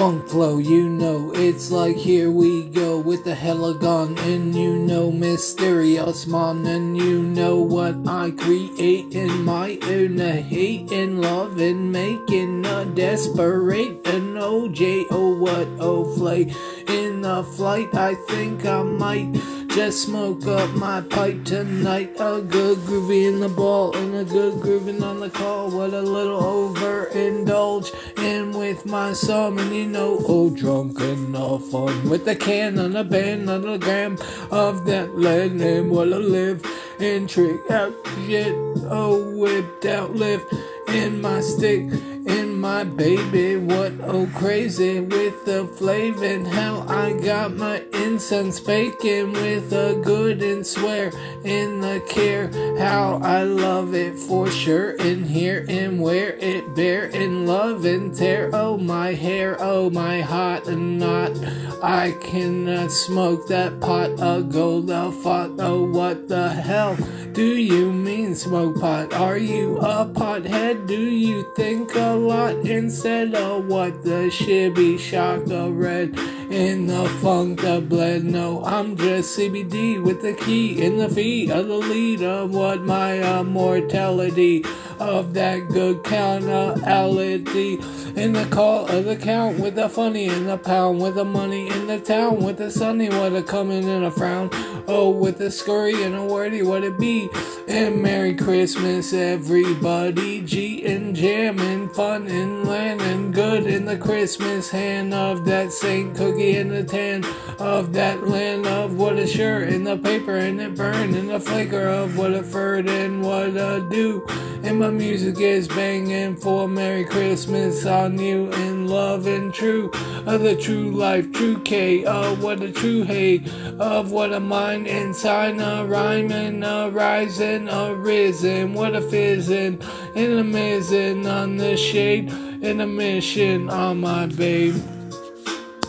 funk flow, you know. It's like here we go with the helagon, and you know mysterious man, and you know what I create in my own hate and love and making a desperate an OJ oh what oh flay. In the flight I think I might just smoke up my pipe tonight. A good groovy in the ball and a good grooving on the call. What a little overindulge in with my. And you know, oh, drunk enough fun with a can and a band on the gram of that lead name. What a live and trick out shit. Oh, whipped out lift in my stick my baby. What oh crazy with the flavor and how I got my incense baking with a good and swear in the care. How I love it for sure in here and where it bear in love and tear. Oh my hair, oh my hot and not. I cannot smoke that pot of gold. I thought, oh what the hell do you mean smoke pot? Are you a pothead? Do you think lot instead of oh, what the shibby shaka red in the funk that bled? No, I'm just CBD with the key in the feet of the lead of what my immortality of that good counterality in the call of the count with the funny in the pound with the money in the town with the sunny what a coming in a frown. Oh with a scurry and a wordy what it be. And Merry Christmas everybody. G and jam and fun and landing good in the Christmas hand of that Saint cookie in the tan of that land of what a shirt in the paper and it burn in the flicker of what a furred and what a do. And my music is banging for Merry Christmas. On you in love and true? Of the true life, true? K of what a true hate of what a mind inside a rhyming, a rising, a what a fizzing, and a on the shade, and a mission on my babe.